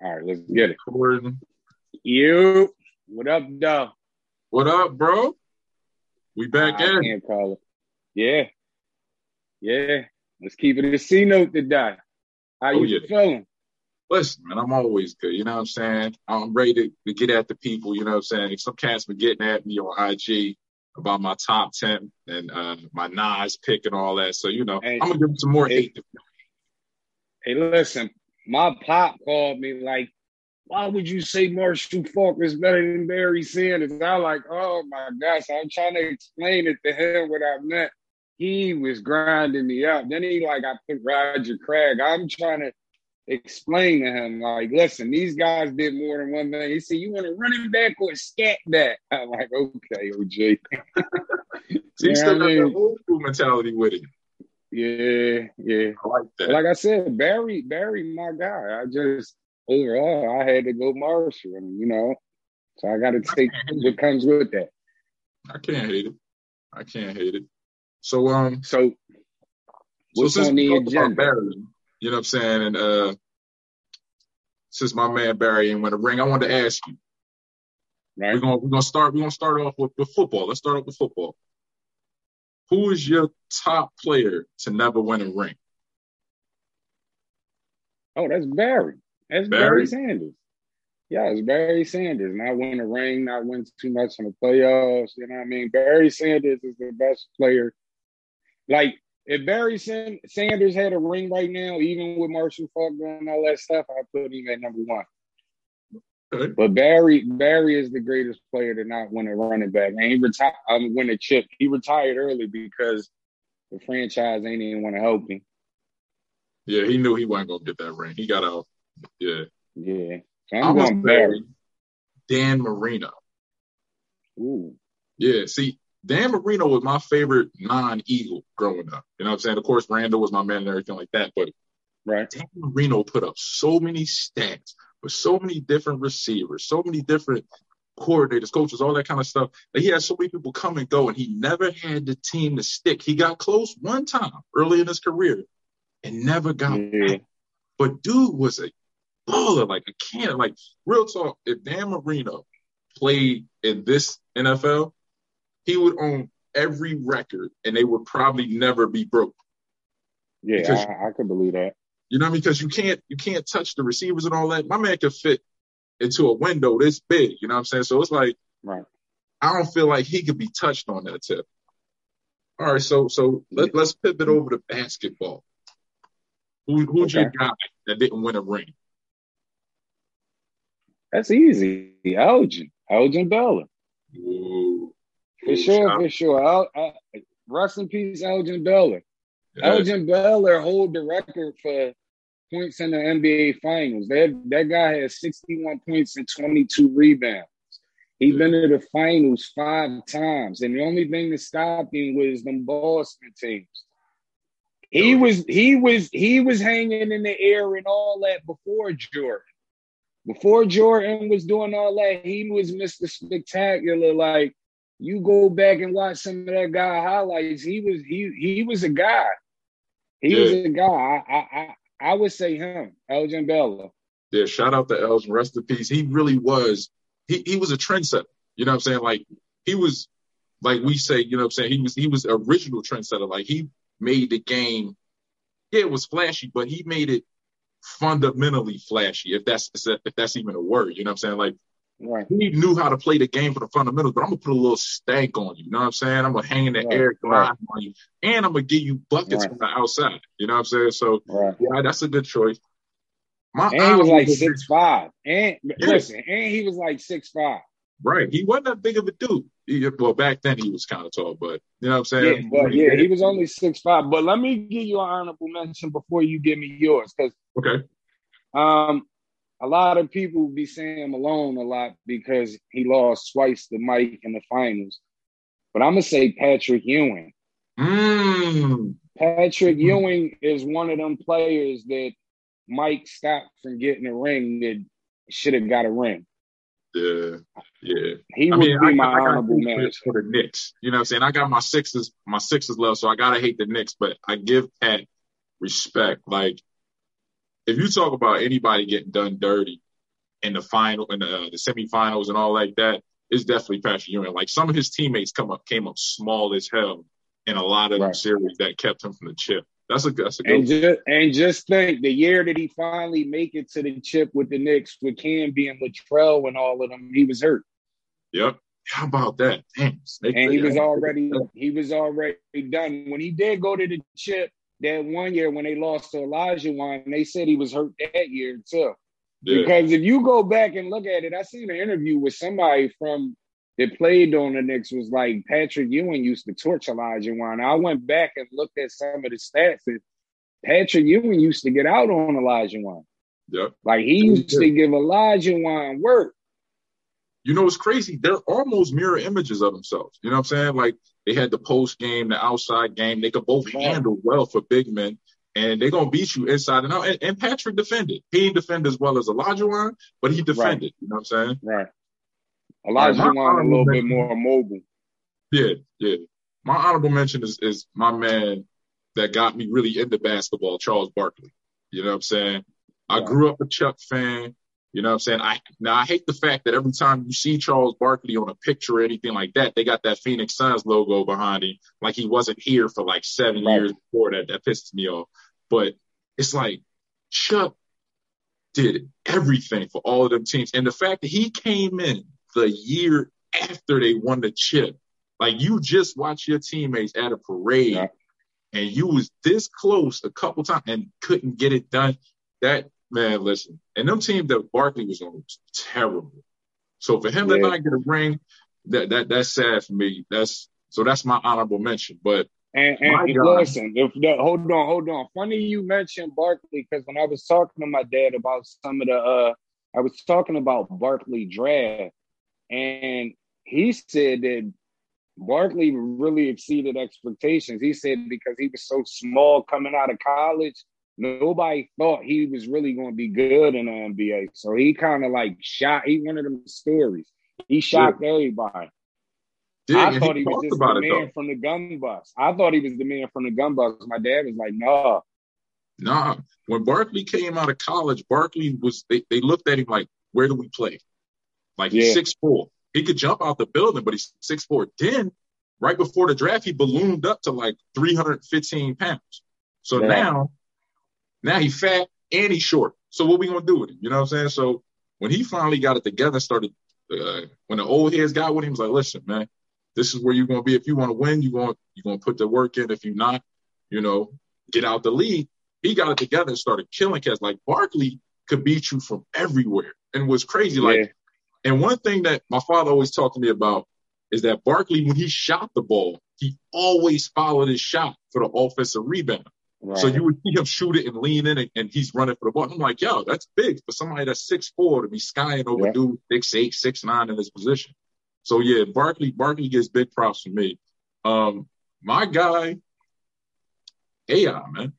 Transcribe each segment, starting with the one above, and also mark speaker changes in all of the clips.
Speaker 1: All right, let's get it. You, what up, though?
Speaker 2: What up, bro? We back in.
Speaker 1: can't call it. Yeah, yeah. Let's keep it a C note today. How
Speaker 2: Oh,
Speaker 1: you
Speaker 2: yeah.
Speaker 1: feeling?
Speaker 2: Listen, man, I'm always good. You know what I'm saying? I'm ready to, to get at the people. You know what I'm saying? Some cats been getting at me on IG about my top 10 and uh, my Nas pick and all that. So, you know,
Speaker 1: Hey.
Speaker 2: I'm going to give them some more
Speaker 1: Hey.
Speaker 2: hate.
Speaker 1: Hey, listen, my pop called me like, why would you say Marshall Faulk is better than Barry Sanders? I like, oh my gosh, I'm trying to explain it to him what I meant. He was grinding me up. Then he like, I put Roger Craig. I'm trying to explain to him, like, listen, these guys did more than one thing. He said, you want a running back or a scat back? I'm like, okay, OJ.
Speaker 2: So you still
Speaker 1: I
Speaker 2: got
Speaker 1: mean-
Speaker 2: that old school mentality with it.
Speaker 1: Yeah, yeah.
Speaker 2: I like that.
Speaker 1: Like I said, Barry, Barry, my guy. I just overall, I had to go Marshall, and you know, so I got to take what comes with that.
Speaker 2: I can't hate it. I can't hate it. So, um,
Speaker 1: So, what's
Speaker 2: so since
Speaker 1: on the agenda?
Speaker 2: Barry, you know what I'm saying? And uh, since my man Barry ain't win a ring, I wanted to ask you. We're
Speaker 1: Right?
Speaker 2: gonna we're gonna start we're gonna start off with, with football. Let's start off with football. Who is your top player to never win a ring?
Speaker 1: Oh, that's Barry. That's
Speaker 2: Barry?
Speaker 1: Barry, Sanders. Yeah, it's Barry Sanders. Not win a ring, not win too much in the playoffs. You know what I mean? Barry Sanders is the best player. Like, if Barry San- Sanders had a ring right now, even with Marshall Faulk doing all that stuff, I'd put him at number one.
Speaker 2: Okay.
Speaker 1: But Barry, Barry is the greatest player to not win a running back. And he retired, um, win a chip. He retired early because the franchise ain't even want to help him.
Speaker 2: Yeah, he knew he wasn't gonna get that ring. He got out. Yeah.
Speaker 1: Yeah,
Speaker 2: I'm
Speaker 1: I'm
Speaker 2: gonna
Speaker 1: going Barry.
Speaker 2: Dan Marino.
Speaker 1: Ooh,
Speaker 2: Yeah, see, Dan Marino was my favorite non-Eagle growing up. You know what I'm saying? Of course, Randall was my man and everything like that, but
Speaker 1: right.
Speaker 2: Dan Marino put up so many stats with so many different receivers, so many different coordinators, coaches, all that kind of stuff. That he had so many people come and go, and he never had the team to stick. He got close one time early in his career and never got
Speaker 1: Yeah,
Speaker 2: back. But dude was a baller, like a can. Like real talk, if Dan Marino played in this NFL, he would own every record, and they would probably never be broke.
Speaker 1: yeah,
Speaker 2: Because-
Speaker 1: I, I could believe that.
Speaker 2: You know what I mean? Because you can't you can't touch the receivers and all that. My man could fit into a window this big. You know what I'm saying? So it's like
Speaker 1: Right.
Speaker 2: I don't feel like he could be touched on that tip. All right, so so let, let's pivot over to basketball. Who who's your
Speaker 1: Okay.
Speaker 2: guy that didn't win a ring?
Speaker 1: That's easy. Elgin, Elgin Baylor,
Speaker 2: Ooh,
Speaker 1: for
Speaker 2: Ooh,
Speaker 1: sure, for sure. El, uh, rest in peace, Elgin
Speaker 2: Baylor.
Speaker 1: Elgin Baylor hold the record for points in the NBA Finals. That that guy has 61 points and 22 rebounds. He
Speaker 2: Yeah.
Speaker 1: been to the finals five times, and the only thing that stopped him was them Boston teams. He was he was he was hanging in the air and all that before Jordan. Before Jordan was doing all that, he was Mr. Spectacular. Like you go back and watch some of that guy highlights. He was he he was a guy. He was a guy. I, I I I would say him, Elgin Baylor.
Speaker 2: Yeah, shout out to Elgin, rest in peace. He really was. He he was a trendsetter. You know what I'm saying? Like he was, like we say, you know what I'm saying? He was he was original trendsetter. Like he made the game. Yeah, it was flashy, but he made it fundamentally flashy. If that's if that's even a word, you know what I'm saying? Like
Speaker 1: Right.
Speaker 2: he knew how to play the game for the fundamentals, but I'm gonna put a little stank on you. You know what I'm saying? I'm gonna hang in the
Speaker 1: Right,
Speaker 2: air,
Speaker 1: right.
Speaker 2: on you, and I'm gonna give you buckets
Speaker 1: Right.
Speaker 2: from the outside. You know what I'm saying? So yeah, that's a good choice. My
Speaker 1: And he was like six five. And
Speaker 2: Yeah.
Speaker 1: listen, and he was like six five.
Speaker 2: Right. He wasn't that big of a dude. He, well, back then he was kind of tall, but you know what I'm
Speaker 1: Yeah,
Speaker 2: saying?
Speaker 1: but yeah, he was only six five. But let me give you an honorable mention before you give me yours, because
Speaker 2: Okay.
Speaker 1: um, a lot of people be saying Malone a lot because he lost twice to Mike in the finals. But I'm gonna say Patrick Ewing.
Speaker 2: Mm.
Speaker 1: Patrick
Speaker 2: Mhm.
Speaker 1: Ewing is one of them players that Mike stopped from getting a ring that should have got a ring.
Speaker 2: Yeah. Yeah.
Speaker 1: He
Speaker 2: I
Speaker 1: would
Speaker 2: mean,
Speaker 1: be
Speaker 2: I,
Speaker 1: my
Speaker 2: I
Speaker 1: honorable
Speaker 2: hate for, for the Knicks. You know what I'm saying? I got my sixes, my sixes left, so I gotta hate the Knicks, but I give Pat respect. Like, if you talk about anybody getting done dirty in the final in the, uh, the semifinals and all like that, it's definitely Patrick Ewing. Like some of his teammates come up came up small as hell in a lot of right. series that kept him from the chip. That's a that's a good.
Speaker 1: And just, and just think the year that he finally make it to the chip with the Knicks with Cam being Latrell and all of them, he was hurt.
Speaker 2: Yep. How about that? Damn.
Speaker 1: And he was already he was already done. When he did go to the chip that one year when they lost to Olajuwon, they said he was hurt that year too. Yeah. Because if you go back and look at it, I seen an interview with somebody from that played on the Knicks was like Patrick Ewing used to torch Olajuwon. I went back and looked at some of the stats and Patrick Ewing used to get out on Olajuwon.
Speaker 2: Yep.
Speaker 1: Like he used to give Olajuwon work.
Speaker 2: You know, it's crazy. They're almost mirror images of themselves. You know what I'm saying? Like they had the post game, the outside game. They could both handle well for big men, and they're gonna beat you inside and out. And, and Patrick defended. He didn't defend as well as Olajuwon, but he defended. Right. You know what I'm saying?
Speaker 1: Right. Olajuwon a little bit more mobile.
Speaker 2: Yeah, yeah. My honorable mention is is my man that got me really into basketball, Charles Barkley. You know what I'm saying? I grew up a Chuck fan. You know what I'm saying? I now I hate the fact that every time you see Charles Barkley on a picture or anything like that, they got that Phoenix Suns logo behind him, like he wasn't here for like seven right. years before that. That pisses me off. But it's like Chuck did everything for all of them teams. And the fact that he came in the year after they won the chip, like you just watch your teammates at a parade yeah. and you was this close a couple times and couldn't get it done. That man, listen, and them team that Barkley was on was terrible. So for him yeah. to not get a ring, that that that's sad for me. That's so that's my honorable mention. But
Speaker 1: and, and listen, if the, hold on, hold on. Funny you mentioned Barkley because when I was talking to my dad about some of the, uh, I was talking about Barkley draft, and he said that Barkley really exceeded expectations. He said because he was so small coming out of college, nobody thought he was really going to be good in the NBA. So he kind of like shot. He one of them stories. He shocked yeah. everybody. Yeah, I thought he, he was just the man from the gun bus. I thought he was the man from the gun bus. My dad was like, "Nah,
Speaker 2: nah." When Barkley came out of college, Barkley was. They, they looked at him like, "Where do we play?" Like he's six four. He could jump out the building, but he's six four. Then, right before the draft, he ballooned up to like 315 pounds. So yeah. now now he's fat and he's short. So what we gonna do with him? You know what I'm saying? So when he finally got it together, started uh, when the old heads got with him, was like, listen, man, this is where you're gonna be. If you want to win, you gonna you're gonna put the work in. If you're not, you know, get out the league. He got it together and started killing cats. Like Barkley could beat you from everywhere, and was crazy. Like, yeah. and one thing that my father always talked to me about is that Barkley, when he shot the ball, he always followed his shot for the offensive rebound. Right. So you would see him shoot it and lean in and, and, he's running for the ball. I'm like, yo, that's big for somebody that's six four to be skying over yeah. dude six eight, six nine in this position. So yeah, Barkley, Barkley gets big props from me. Um, my guy, AI, man.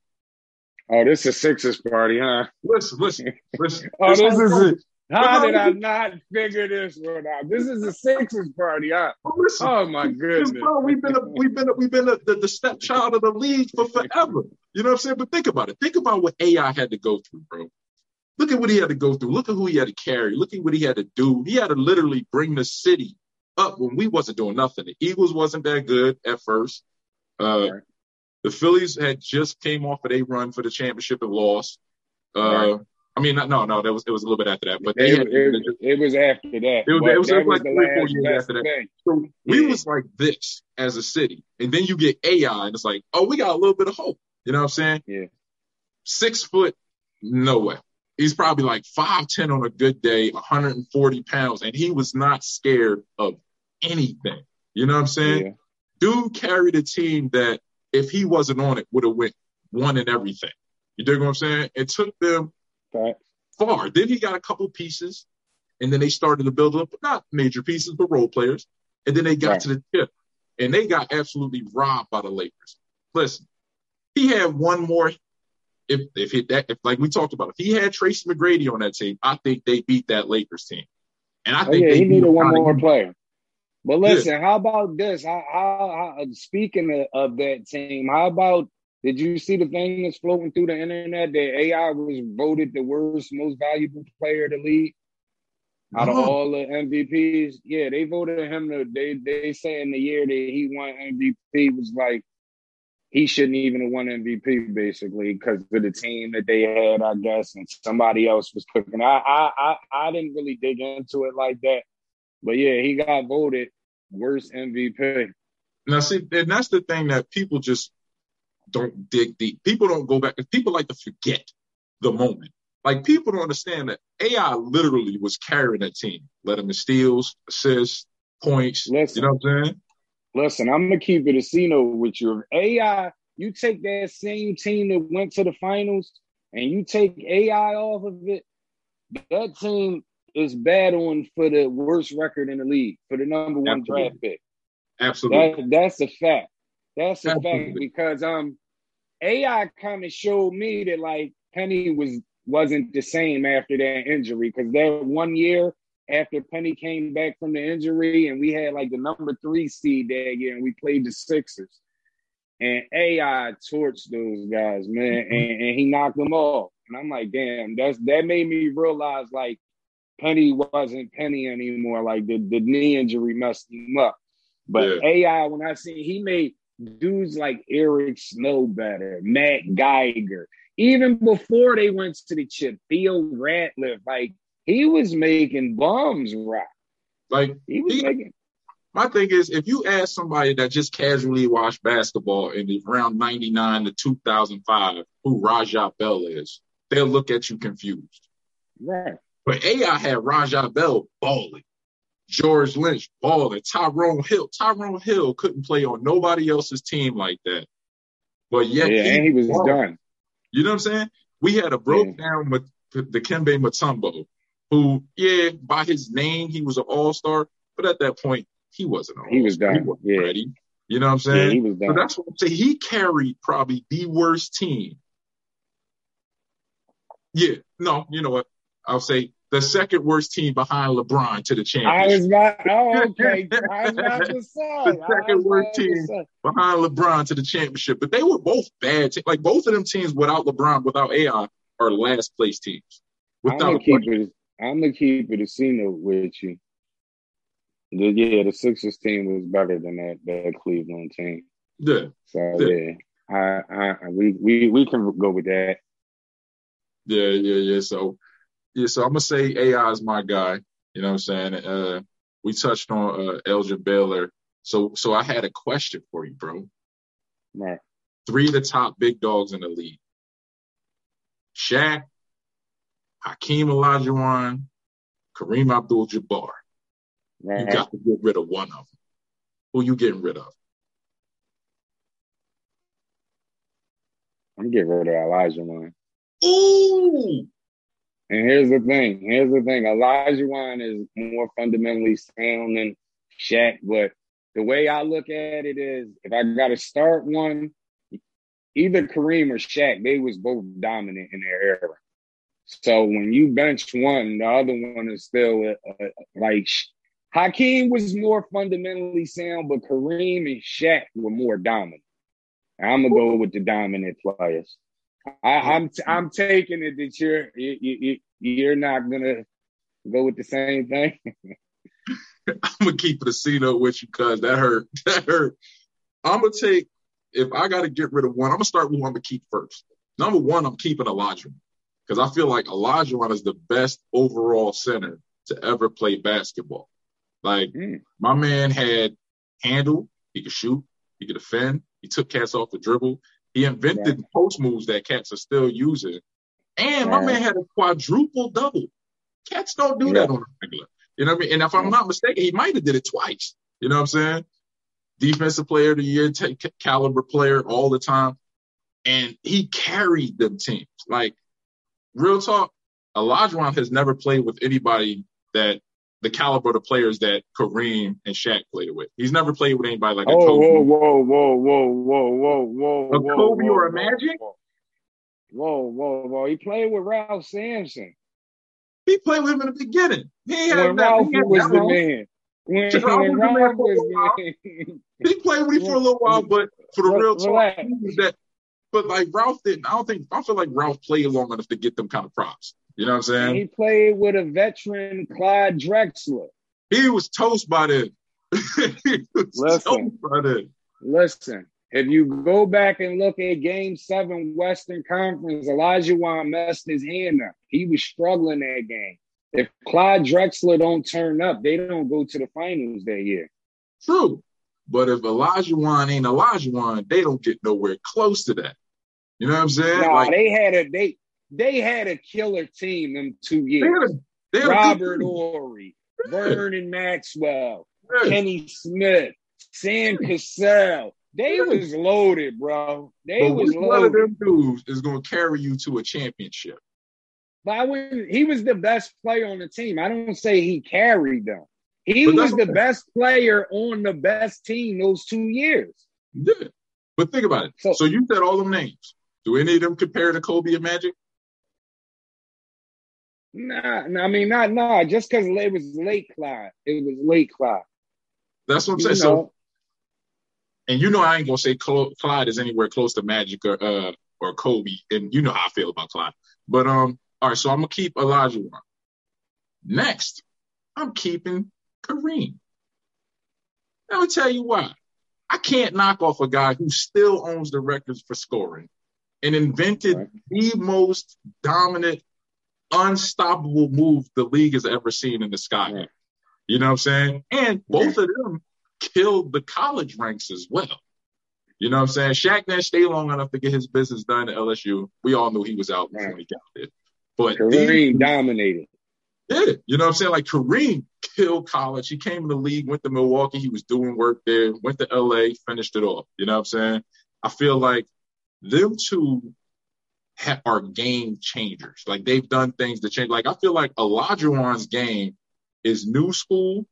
Speaker 1: Oh, this is Sixers party, huh?
Speaker 2: Listen, listen, listen.
Speaker 1: oh, this, this is it. How did I not figure this one out? This is a Sixers party. Huh? Oh, oh my goodness.
Speaker 2: Bro, we've been a, we've been a, we've been a, the, the stepchild of the league for forever. You know what I'm saying? But think about it. Think about what AI had to go through, bro. Look at what he had to go through. Look at who he had to carry. Look at what he had to do. He had to literally bring the city up when we wasn't doing nothing. The Eagles wasn't that good at first. Uh, right. The Phillies had just came off of a run for the championship and lost. Uh, right. I mean, no, no, that was it was a little bit after that, but
Speaker 1: they it, had, it, it was after that. It was, it was,
Speaker 2: was like three or four years after that. So we was like this as a city, and then you get AI, and it's like, oh, we got a little bit of hope. You know what I'm saying?
Speaker 1: Yeah.
Speaker 2: Six foot, no way. He's probably like five ten on a good day, 140 pounds, and he was not scared of anything. You know what I'm saying? Yeah. Dude carried a team that if he wasn't on it, would have went one in everything. You dig what I'm saying? It took them
Speaker 1: right.
Speaker 2: far. Then he got a couple pieces, and then they started to build up, not major pieces, but role players. And then they got right. to the tip, and they got absolutely robbed by the Lakers. Listen, he had one more. If if he, that if like we talked about, if he had Tracy McGrady on that team, I think they beat that Lakers team. And I oh, think
Speaker 1: yeah, he needed one more player. But listen, yeah. how about this? How, how, how speaking of, of, that team, how about did you see the thing that's floating through the internet that AI was voted the worst, most valuable player of the league? Out of all the MVPs, yeah, they voted him to they they say in the year that he won MVP was like he shouldn't even have won MVP basically because of the team that they had, I guess, and somebody else was cooking. I I I, I didn't really dig into it like that, but yeah, he got voted worst MVP.
Speaker 2: Now, see, and that's the thing that people just don't dig deep. People don't go back. People like to forget the moment. Like people don't understand that AI literally was carrying that team, led them steals, assists, points. Listen, you know what I'm saying?
Speaker 1: Listen, I'm gonna keep it a C note with you. If AI, you take that same team that went to the finals and you take AI off of it, that team is bad on for the worst record in the league for the number one Absolutely. draft pick.
Speaker 2: Absolutely.
Speaker 1: That, that's a fact. That's a fact because um AI kind of showed me that like Penny was wasn't the same after that injury because that one year after Penny came back from the injury and we had like the number three seed that year and we played the Sixers. And AI torched those guys, man, mm-hmm. and, and he knocked them off. And I'm like, damn, that's that made me realize like Penny wasn't Penny anymore. Like the, the knee injury messed him up. But yeah. AI, when I see he made dudes like Eric Snow better, Matt Geiger, even before they went to the chip, Theo Ratliff, like he was making bums rock.
Speaker 2: Like he was he, making. My thing is, if you ask somebody that just casually watched basketball in around '99 to 2005 who Raja Bell is, they'll look at you confused.
Speaker 1: Right.
Speaker 2: But AI had Raja Bell balling. George Lynch balling. Tyrone Hill. Tyrone Hill couldn't play on nobody else's team like that. But yet
Speaker 1: yeah, he, and he was balling. done.
Speaker 2: You know what I'm saying? We had a broke yeah. down with Dikembe Mutombo, who, yeah, by his name, he was an all star. But at that point, he wasn't
Speaker 1: He was done. He wasn't yeah.
Speaker 2: ready. You know what I'm saying?
Speaker 1: Yeah, he was done.
Speaker 2: So that's what I'm saying. He carried probably the worst team. Yeah, no, you know what? I'll say the second worst team behind LeBron to the championship.
Speaker 1: Oh, I was not. Oh, okay. I was about to say.
Speaker 2: the second worst team behind LeBron to the championship. But they were both bad. Te- like both of them teams without LeBron, without AI, are last place teams.
Speaker 1: Without I'm gonna keep it. I'm gonna keep it a note with you. The, yeah, the Sixers team was better than that that Cleveland team.
Speaker 2: Yeah.
Speaker 1: So yeah, yeah I, I, we, we, we can go with that.
Speaker 2: Yeah, yeah, yeah. So yeah, so I'm gonna say AI is my guy. You know what I'm saying? Uh, we touched on uh, Elgin Baylor. So, so I had a question for you, bro.
Speaker 1: Right.
Speaker 2: Three of the top big dogs in the league: Shaq, Hakeem Olajuwon, Kareem Abdul-Jabbar. Right. You got to get rid of one of them. Who you getting rid of?
Speaker 1: I'm getting rid of Olajuwon.
Speaker 2: Ooh,
Speaker 1: and here's the thing. Here's the thing. Olajuwon is more fundamentally sound than Shaq, but the way I look at it is, if I got to start one, either Kareem or Shaq, they was both dominant in their era. So when you bench one, the other one is still uh, like Hakeem was more fundamentally sound, but Kareem and Shaq were more dominant. I'm gonna go with the dominant players. I, am I'm, I'm taking it that you're you, you, you're not gonna go with the same thing.
Speaker 2: I'm gonna keep it a C note with you because that hurt. That hurt. I'm gonna take if I got to get rid of one. I'm gonna start with one to keep first. Number one, I'm keeping Elijah because I feel like Olajuwon is the best overall center to ever play basketball. Like mm. my man had handle, he could shoot, he could defend, he took cats off the dribble, he invented post moves that cats are still using. And my man had a quadruple double. Cats don't do yeah. that on a regular. You know what I mean? And if I'm not mistaken, he might have did it twice. You know what I'm saying? Defensive player of the year, t- caliber player all the time. And he carried them teams. Like, real talk, Olajuwon has never played with anybody that the caliber of the players that Kareem and Shaq played with. He's never played with anybody like a
Speaker 1: oh,
Speaker 2: Kobe.
Speaker 1: Whoa, whoa, whoa, whoa, whoa, whoa, whoa,
Speaker 2: a
Speaker 1: whoa,
Speaker 2: Kobe
Speaker 1: whoa,
Speaker 2: or a Magic?
Speaker 1: Whoa, whoa, whoa! He played with Ralph Sampson.
Speaker 2: He played with him in the beginning. He
Speaker 1: when Ralph he was the man. When, when Ralph was
Speaker 2: the man. he played with him for a little while, but for the real talk, that. But like Ralph didn't. I don't think. I feel like Ralph played long enough to get them kind of props. You know what I'm saying?
Speaker 1: And he played with a veteran, Clyde Drexler.
Speaker 2: He was toast by then. he was
Speaker 1: Listen.
Speaker 2: toast by then.
Speaker 1: Listen, if you go back and look at Game Seven Western Conference, Olajuwon messed his hand up. He was struggling that game. If Clyde Drexler don't turn up, they don't go to the finals that year.
Speaker 2: True. But if Olajuwon ain't Olajuwon, they don't get nowhere close to that. You know what I'm saying?
Speaker 1: Nah,
Speaker 2: like,
Speaker 1: they had a they they had a killer team in two
Speaker 2: they
Speaker 1: years.
Speaker 2: had they had
Speaker 1: Robert
Speaker 2: good.
Speaker 1: Horry, Vernon Maxwell. Kenny Smith, Sam Cassell. They was loaded, bro. They
Speaker 2: But
Speaker 1: was
Speaker 2: which one of them dudes is going to carry you to a championship?
Speaker 1: But I wouldn't, he was the best player on the team. I don't say he carried them. He
Speaker 2: But
Speaker 1: was the
Speaker 2: okay.
Speaker 1: best player on the best team those two years.
Speaker 2: Yeah. But think about it. So,
Speaker 1: So-
Speaker 2: you said all them names. Do any of them compare to Kobe and Magic?
Speaker 1: Nah, nah, I mean, not nah. Just because it was late Clyde, it was late Clyde.
Speaker 2: That's what I'm
Speaker 1: You
Speaker 2: saying. So,
Speaker 1: know,
Speaker 2: and you know, I ain't gonna say Clyde is anywhere close to Magic or uh or Kobe, and you know how I feel about Clyde. But um, all right, so I'm gonna keep Olajuwon. Next, I'm keeping Kareem. Let me tell you why. I can't knock off a guy who still owns the records for scoring and invented
Speaker 1: Right.
Speaker 2: the most dominant, unstoppable move the league has ever seen in the sky.
Speaker 1: Right.
Speaker 2: You know what I'm saying? And both of them killed the college ranks as well. You know what I'm saying? Shaq didn't stay long enough to get his business done at LSU. We all knew he was out before he got there. But
Speaker 1: Kareem
Speaker 2: these-
Speaker 1: dominated.
Speaker 2: yeah, you know what I'm saying? Like Kareem killed college. He came in the league, went to Milwaukee. He was doing work there, went to LA, finished it off. You know what I'm saying? I feel like them two ha- are game changers. Like they've done things to change. Like I feel like Olajuwon's game is new school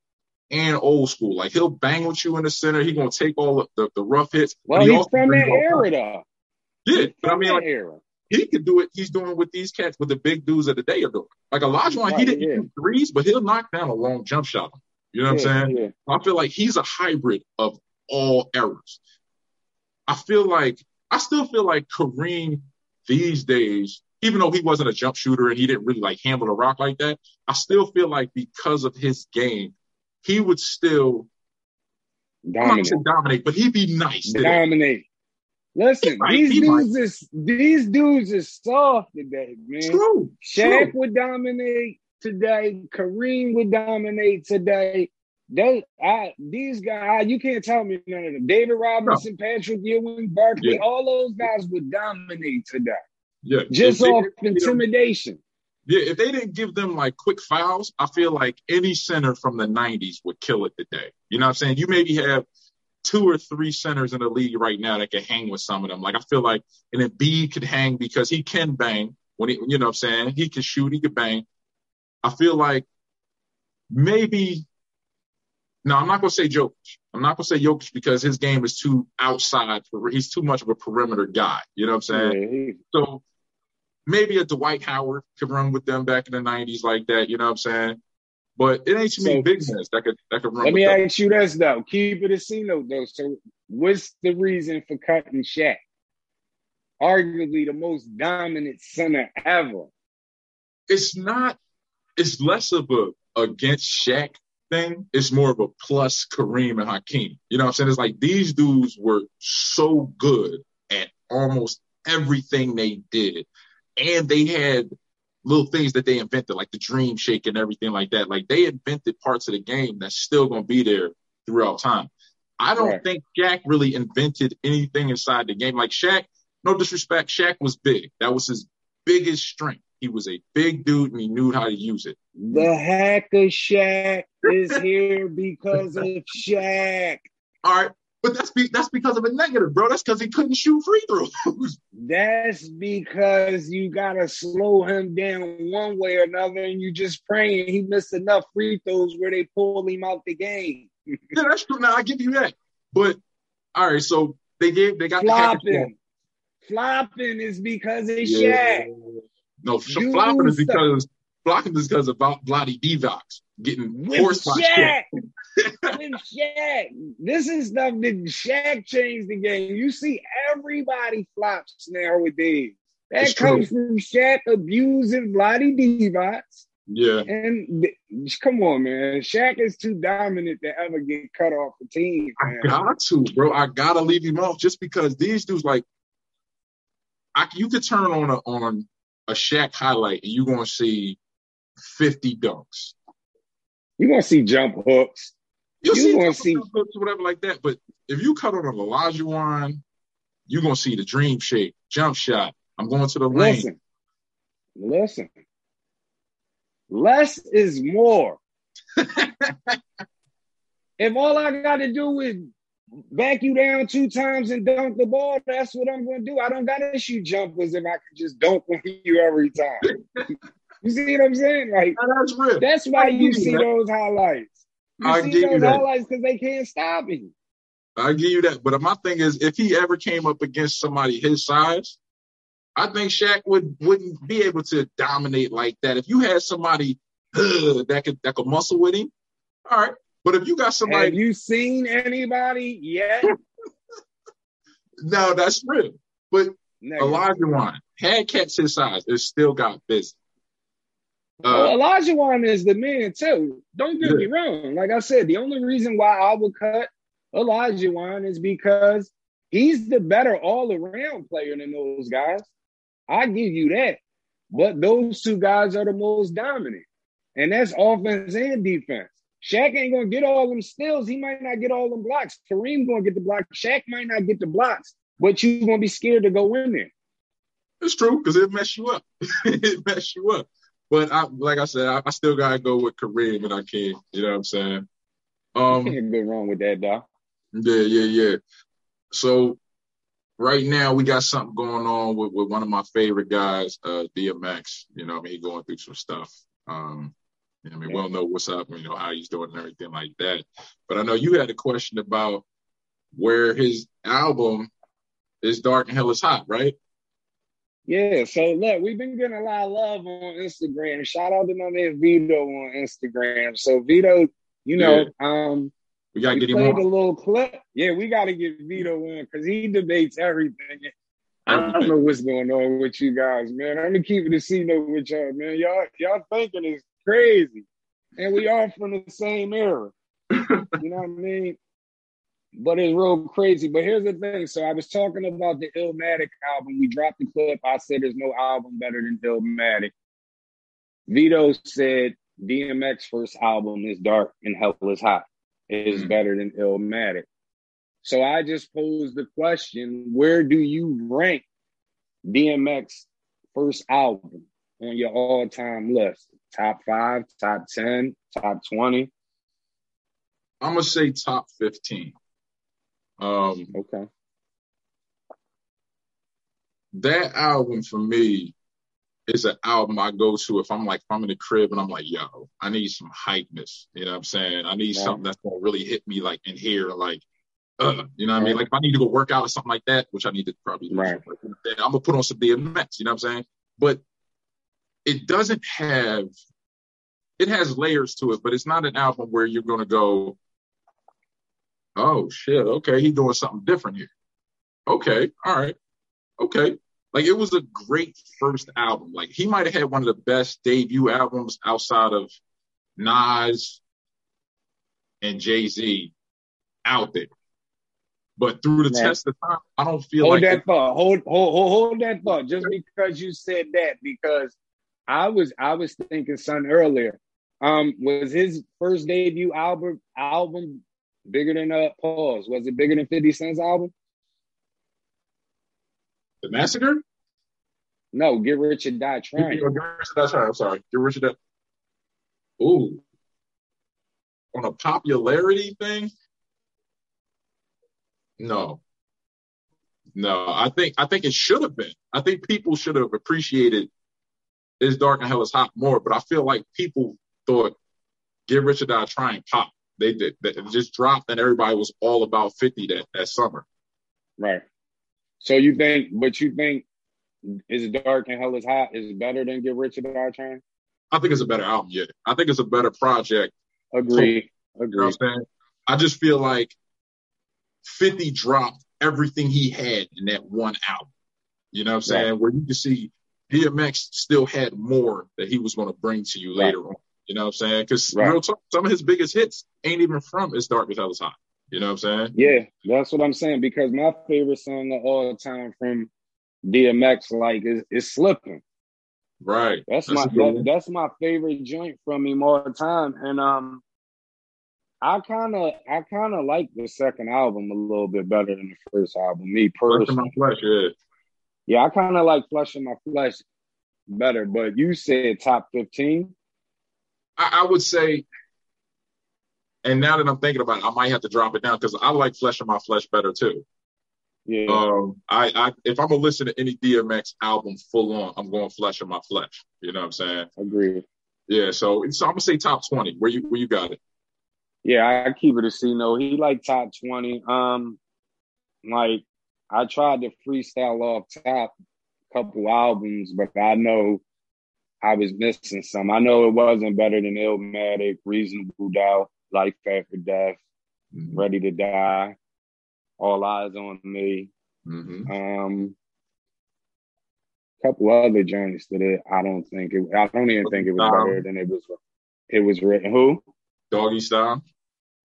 Speaker 2: and old school. Like he'll bang with you in the center. He gonna take all the, the, the rough hits.
Speaker 1: Well,
Speaker 2: he
Speaker 1: he's from that era, though.
Speaker 2: Yeah, but I mean, like,
Speaker 1: era.
Speaker 2: he could do it. He's doing with these cats, with the big dudes of the day are doing. Like Olajuwon, he didn't
Speaker 1: yeah.
Speaker 2: shoot threes, but he'll knock down a long jump shot. You know what
Speaker 1: yeah,
Speaker 2: I'm saying?
Speaker 1: Yeah.
Speaker 2: I feel like he's a hybrid of all eras. I feel like I still feel like Kareem these days, even though he wasn't a jump shooter and he didn't really like handle the rock like that, I still feel like because of his game, he would still I'm not gonna
Speaker 1: Dominate.
Speaker 2: dominate, but he'd be nice. today.
Speaker 1: Dominate. Listen,
Speaker 2: might,
Speaker 1: these
Speaker 2: he
Speaker 1: dudes is these dudes is soft today, man.
Speaker 2: True.
Speaker 1: Shaq
Speaker 2: true.
Speaker 1: would dominate today. Kareem would dominate today. They, I, these guys, you can't tell me none of them. David Robinson, Patrick Ewing, Barkley,
Speaker 2: Yeah.
Speaker 1: all those guys would dominate today,
Speaker 2: Yeah.
Speaker 1: just off intimidation.
Speaker 2: Yeah, if they didn't give them like quick fouls, I feel like any center from the 90s would kill it today. You know what I'm saying? You maybe have two or three centers in the league right now that can hang with some of them. Like I feel like and an B could hang because he can bang when he, you know what I'm saying? He can shoot, he can bang. I feel like maybe, no, I'm not going to say Jokic. I'm not going to say Jokic because his game is too outside. For, he's too much of a perimeter guy. You know what I'm saying?
Speaker 1: Yeah,
Speaker 2: So maybe a Dwight Howard could run with them back in the nineties like that, you know what I'm saying? But it ain't too many
Speaker 1: So-
Speaker 2: big guys that could that could run
Speaker 1: Let me
Speaker 2: them.
Speaker 1: ask you this though. Keep it a C note though. So, what's the reason for cutting Shaq? Arguably the most dominant center ever.
Speaker 2: It's not it's less of a against Shaq thing. It's more of a plus Kareem and Hakeem. You know what I'm saying? It's like these dudes were so good at almost everything they did. And they had little things that they invented, like the dream shake and everything like that. Like they invented parts of the game that's still gonna be there throughout time. I don't
Speaker 1: Right.
Speaker 2: think Shaq really invented anything inside the game. Like Shaq, no disrespect, Shaq was big. That was his biggest strength. He was a big dude and he knew how to use it.
Speaker 1: The Hack-a-Shaq is here because of Shaq.
Speaker 2: All right. But that's be, that's because of a negative, bro. That's because he couldn't shoot free throws.
Speaker 1: That's because you gotta slow him down one way or another, and you just praying he missed enough free throws where they pull him out the game.
Speaker 2: yeah, that's true. Now I give you that. But all right, so they gave they got the
Speaker 1: Flopping. Flopping is because of
Speaker 2: Yeah.
Speaker 1: Shaq.
Speaker 2: No,
Speaker 1: Dude,
Speaker 2: flopping is because blocking is because of Vlade Divac getting
Speaker 1: With
Speaker 2: forced by Shaq.
Speaker 1: Shaq. With Shaq. This is stuff that Shaq changed the game. You see everybody flops nowadays. That
Speaker 2: It's
Speaker 1: comes from Shaq abusing Vlade Divac.
Speaker 2: Yeah.
Speaker 1: And come on, man. Shaq is too dominant to ever get cut off the team.
Speaker 2: I
Speaker 1: Man.
Speaker 2: got to, bro. I gotta leave him off just because these dudes like I you could turn on a on a Shaq highlight and you're gonna see 50 dunks.
Speaker 1: You're gonna see jump hooks.
Speaker 2: You'll
Speaker 1: You
Speaker 2: see,
Speaker 1: gonna see-
Speaker 2: hooks or whatever like that. But if you cut on a Olajuwon, you're gonna see the dream shake, jump shot. I'm going to the lane.
Speaker 1: Listen. Listen. Less is more. if all I gotta do is back you down two times and dunk the ball, that's what I'm gonna do. I don't gotta shoot jumpers if I can just dunk on you every time. you see what I'm saying? Like
Speaker 2: That's real.
Speaker 1: that's why you see
Speaker 2: that.
Speaker 1: those highlights. You
Speaker 2: I
Speaker 1: see
Speaker 2: give you
Speaker 1: those
Speaker 2: that.
Speaker 1: highlights because they can't stop him.
Speaker 2: I give you that. But my thing is, if he ever came up against somebody his size, I think Shaq would wouldn't be able to dominate like that. If you had somebody uh, that could that could muscle with him, all right. But if you got somebody, Have
Speaker 1: you seen anybody yet?
Speaker 2: no, that's real. But
Speaker 1: Elijah
Speaker 2: Olajuwon had cats his size, it still got busy.
Speaker 1: Well,
Speaker 2: Uh,
Speaker 1: Olajuwon is the man too. Don't get
Speaker 2: Yeah.
Speaker 1: me wrong. Like I said, the only reason why I would cut Olajuwon is because he's the better all around player than those guys. I give you that. But those two guys are the most dominant. And that's offense and defense. Shaq ain't gonna get all them steals. He might not get all them blocks. Kareem gonna get the blocks. Shaq might not get the blocks, but you gonna be scared to go in there.
Speaker 2: it's true because it mess you up. it mess you up. But I, like I said, I, I still gotta go with Kareem and I can. You know what I'm saying? Um,
Speaker 1: Can't go wrong with that, dog.
Speaker 2: Yeah, yeah, yeah. So right now we got something going on with, with one of my favorite guys, uh, DMX. You know, I mean, he going through some stuff. Um, I mean, we all know what's up, you know, how he's doing and everything like that. But I know you had a question about where his album is dark and hell is hot, right?
Speaker 1: Yeah, so look, we've been getting a lot of love on Instagram. Shout out to my man Vito on Instagram. So Vito, you know, um,
Speaker 2: We gotta
Speaker 1: we
Speaker 2: get him
Speaker 1: played a little clip. Yeah, we got to get Vito on because he debates everything. I don't know what's going on with you guys, man. I'm gonna keep it a C note with y'all, man. Y'all, y'all thinking is crazy, and we all from the same era. you know what I mean? But it's real crazy. But here's the thing. So I was talking about the Illmatic album. We dropped the clip. I said there's no album better than Illmatic. Vito said DMX first album is dark and hell is hot. It is
Speaker 2: Mhm.
Speaker 1: better than Illmatic. So I just posed the question, where do you rank DMX first album on your all-time list? Top five, top 10, top 20?
Speaker 2: I'm gonna say top 15. Um,
Speaker 1: Okay.
Speaker 2: that album for me is an album I go to if I'm like if I'm in the crib and I'm like, yo, I need some hypeness. You know what I'm saying? I need
Speaker 1: Right.
Speaker 2: something that's gonna really hit me like in here, like uh, you know what I mean? Like if I need to go work out or something like that, which I need to probably do,
Speaker 1: Right.
Speaker 2: I'm gonna put on some DMX, you know what I'm saying? But it doesn't have it has layers to it, but it's not an album where you're gonna go, oh shit, okay, he's doing something different here. Okay, all right, okay. Like it was a great first album. Like he might have had one of the best debut albums outside of Nas and Jay Z out there. But through the
Speaker 1: Right.
Speaker 2: test of time, I don't feel like
Speaker 1: Hold
Speaker 2: like
Speaker 1: that
Speaker 2: it-
Speaker 1: thought. Hold, hold, hold, hold that thought. Just because you said that, because I was, I was thinking, son, earlier. Um, was his first debut album album bigger than uh pause? Was it bigger than Fifty Cent's album?
Speaker 2: the massacre.
Speaker 1: No, Get Rich or Die Trying.
Speaker 2: That's right. I'm sorry. Get Rich or Die. Ooh. On a popularity thing? No. No, I think I think it should have been. I think people should have appreciated It's Dark and Hell is Hot more, but I feel like people thought Get Rich or Die Trying pop. They did it just dropped and everybody was all about 50 that, that summer.
Speaker 1: Right. So you think, but you think is dark and hell is hot is better than Get Rich or Die Trying?
Speaker 2: I think it's a better album, yeah. I think it's a better project
Speaker 1: Agree.
Speaker 2: You know
Speaker 1: Agree.
Speaker 2: what I'm saying? I just feel like 50 dropped everything he had in that one album. You know what I'm saying? Right. Where you can see DMX still had more that he was going to bring to you later on. You know what I'm saying? Because right. real talk, some of his biggest hits ain't even from "It's Dark and Hell Is Hot." You know what I'm saying?
Speaker 1: Yeah, that's what I'm saying. Because my favorite song of all time from DMX, like, is, is "Slipping."
Speaker 2: Right.
Speaker 1: That's, that's my that, that's my favorite joint from him all the time, and um, I kind of I kind of like the second album a little bit better than the first album. Me personally,
Speaker 2: yeah.
Speaker 1: I kind of like Flesh of My Flesh better. But you said top fifteen.
Speaker 2: I, I, would say, and now that I'm thinking about it, I might have to drop it down because I like Flesh of My Flesh better too.
Speaker 1: Yeah.
Speaker 2: Um, I, I if I'm gonna listen to any DMX album full on, I'm going Flesh of My Flesh. You know what I'm saying?
Speaker 1: Agreed.
Speaker 2: Yeah. So so I'm gonna say top twenty. Where you where you got it?
Speaker 1: Yeah, I keep it a C No, He like top twenty. Um, like I tried to freestyle off top couple albums, but I know I was missing some. I know it wasn't better than Illmatic, Reasonable Doubt, Life After Death, mm-hmm. Ready to Die, All Eyez on Me. Mm-hmm. Um, couple other joints that it, I don't think it. I don't even think it was better than it was. It was written. Who?
Speaker 2: Doggy Style.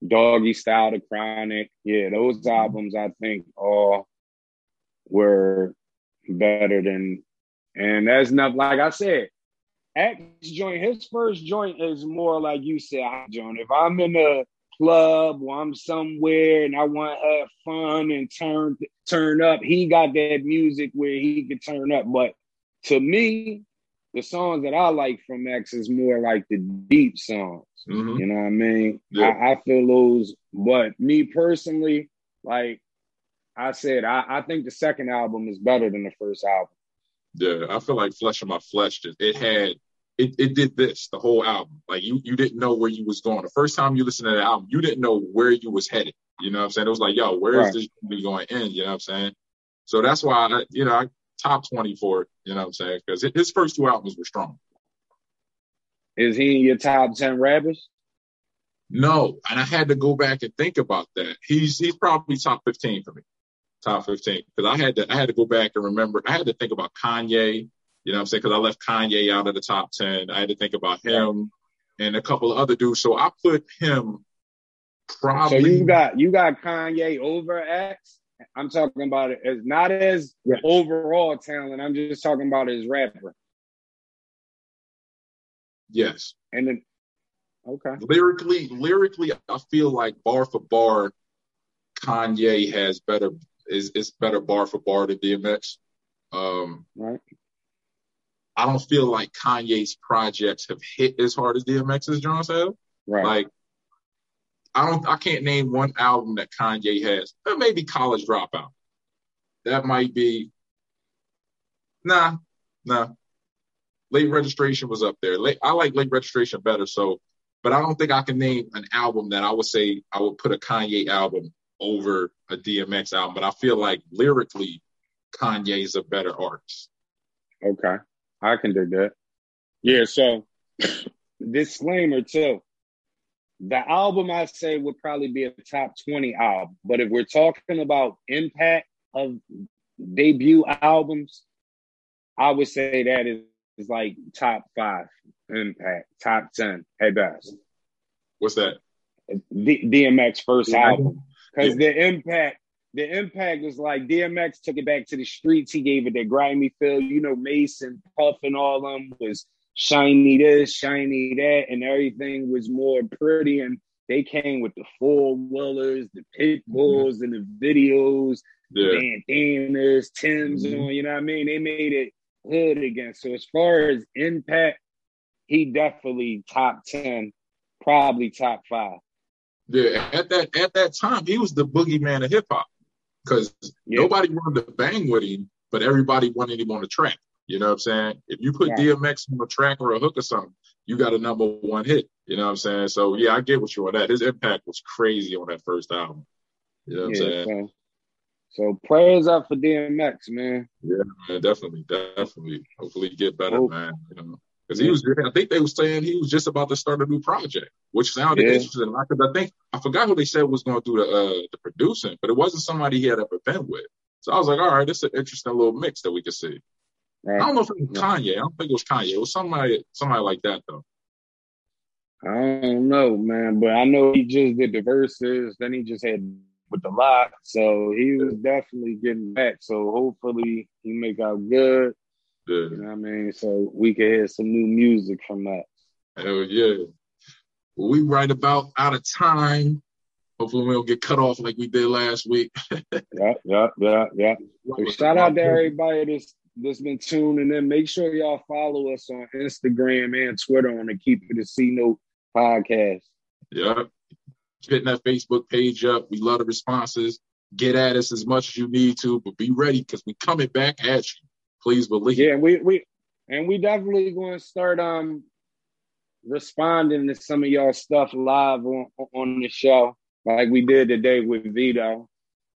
Speaker 1: Doggy Style, The Chronic. Yeah, those albums I think all were better than, and that's not like I said. X joint, his first joint is more like you said, joint. If I'm in a club or I'm somewhere and I want to have fun and turn turn up, he got that music where he could turn up. But to me, the songs that I like from X is more like the deep songs. Mm-hmm. You know what I mean? Yeah. I, I, feel those, but me personally, like I said, I, I think the second album is better than the first album.
Speaker 2: Yeah, I feel like Flesh of My Flesh just it had it, it did this the whole album. Like you you didn't know where you was going. The first time you listened to the album, you didn't know where you was headed. You know what I'm saying? It was like, yo, where right. is this going end? You know what I'm saying? So that's why I, you know I top twenty for it. You know what I'm saying? Because his first two albums were strong.
Speaker 1: Is he in your top ten rappers?
Speaker 2: No, and I had to go back and think about that. He's he's probably top fifteen for me, top fifteen because I had to I had to go back and remember. I had to think about Kanye. You know what I'm saying? Because I left Kanye out of the top ten. I had to think about him and a couple of other dudes. So I put him probably.
Speaker 1: So you got you got Kanye over X. I'm talking about it as not as yes. overall talent. I'm just talking about his rapper.
Speaker 2: Yes.
Speaker 1: And then okay.
Speaker 2: Lyrically, lyrically, I feel like bar for bar, Kanye has better is is better bar for bar than DMX. Um,
Speaker 1: right.
Speaker 2: I don't feel like Kanye's projects have hit as hard as DMX's John said.
Speaker 1: Right.
Speaker 2: Like I don't I can't name one album that Kanye has. Maybe College Dropout. That might be nah, nah. Late registration was up there. Late, I like late registration better, so but I don't think I can name an album that I would say I would put a Kanye album over a DMX album. But I feel like lyrically, Kanye is a better artist.
Speaker 1: Okay. I can do that. Yeah, so disclaimer too the album I say would probably be a top 20 album. But if we're talking about impact of debut albums, I would say that is, is like top five impact, top 10 at best.
Speaker 2: What's that?
Speaker 1: D- DMX first yeah. album. Because yeah. the impact, the impact was like DMX took it back to the streets. He gave it that grimy feel. You know, Mason, Puff, and all of them was shiny this, shiny that, and everything was more pretty. And they came with the four wheelers, the pit bulls, mm-hmm. and the videos, yeah. bandanas, Tim's mm-hmm. on. You know what I mean? They made it hood again. So as far as impact, he definitely top ten, probably top five.
Speaker 2: Yeah, at that at that time, he was the boogeyman of hip hop because yeah. nobody wanted to bang with him, but everybody wanted him on the track. You know what I'm saying? If you put yeah. DMX on a track or a hook or something, you got a number one hit. You know what I'm saying? So yeah, I get what you're on that. His impact was crazy on that first album. You know what yeah, I'm saying?
Speaker 1: So, so prayers up for DMX, man.
Speaker 2: Yeah, man, definitely, definitely. Hopefully, get better, Hope. man. You know, because he was. I think they were saying he was just about to start a new project, which sounded yeah. interesting. Because I think I forgot who they said was going to do the uh, the producing, but it wasn't somebody he had ever been with. So I was like, all right, it's an interesting little mix that we could see. Right. I don't know if it was Kanye. I don't think it was Kanye. It was somebody somebody like that though.
Speaker 1: I don't know, man, but I know he just did the verses. Then he just had with the lot, so he was definitely getting back. So hopefully he make out good. Yeah. You know what I mean? So we can hear some new music from that.
Speaker 2: Hell yeah. Well, we right about out of time. Hopefully we don't get cut off like we did last week.
Speaker 1: yeah, yeah, yeah, yeah. Shout out to everybody that's that's been tuning in. Make sure y'all follow us on Instagram and Twitter on the Keep It a C Note podcast.
Speaker 2: Yeah. Hitting that Facebook page up. We love the responses. Get at us as much as you need to, but be ready because we coming back at you. Please believe.
Speaker 1: Yeah, we we and we definitely going to start um responding to some of y'all stuff live on on the show, like we did today with Vito.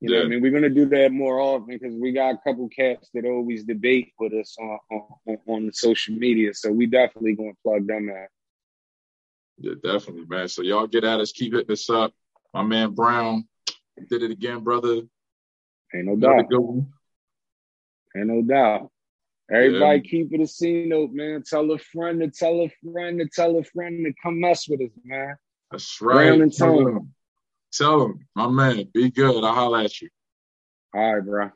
Speaker 1: You know, I mean, we're gonna do that more often because we got a couple cats that always debate with us on on, on social media. So we definitely gonna plug them out.
Speaker 2: Yeah, definitely, man. So y'all get at us, keep hitting us up. My man Brown did it again, brother.
Speaker 1: Ain't no doubt. Ain't no doubt. Everybody yeah. keep it a C note, man. Tell a friend to tell a friend to tell a friend to come mess with us, man.
Speaker 2: That's right. Brown and Tell them. Tell them, my man, be good. I'll holler at you.
Speaker 1: All right, bro.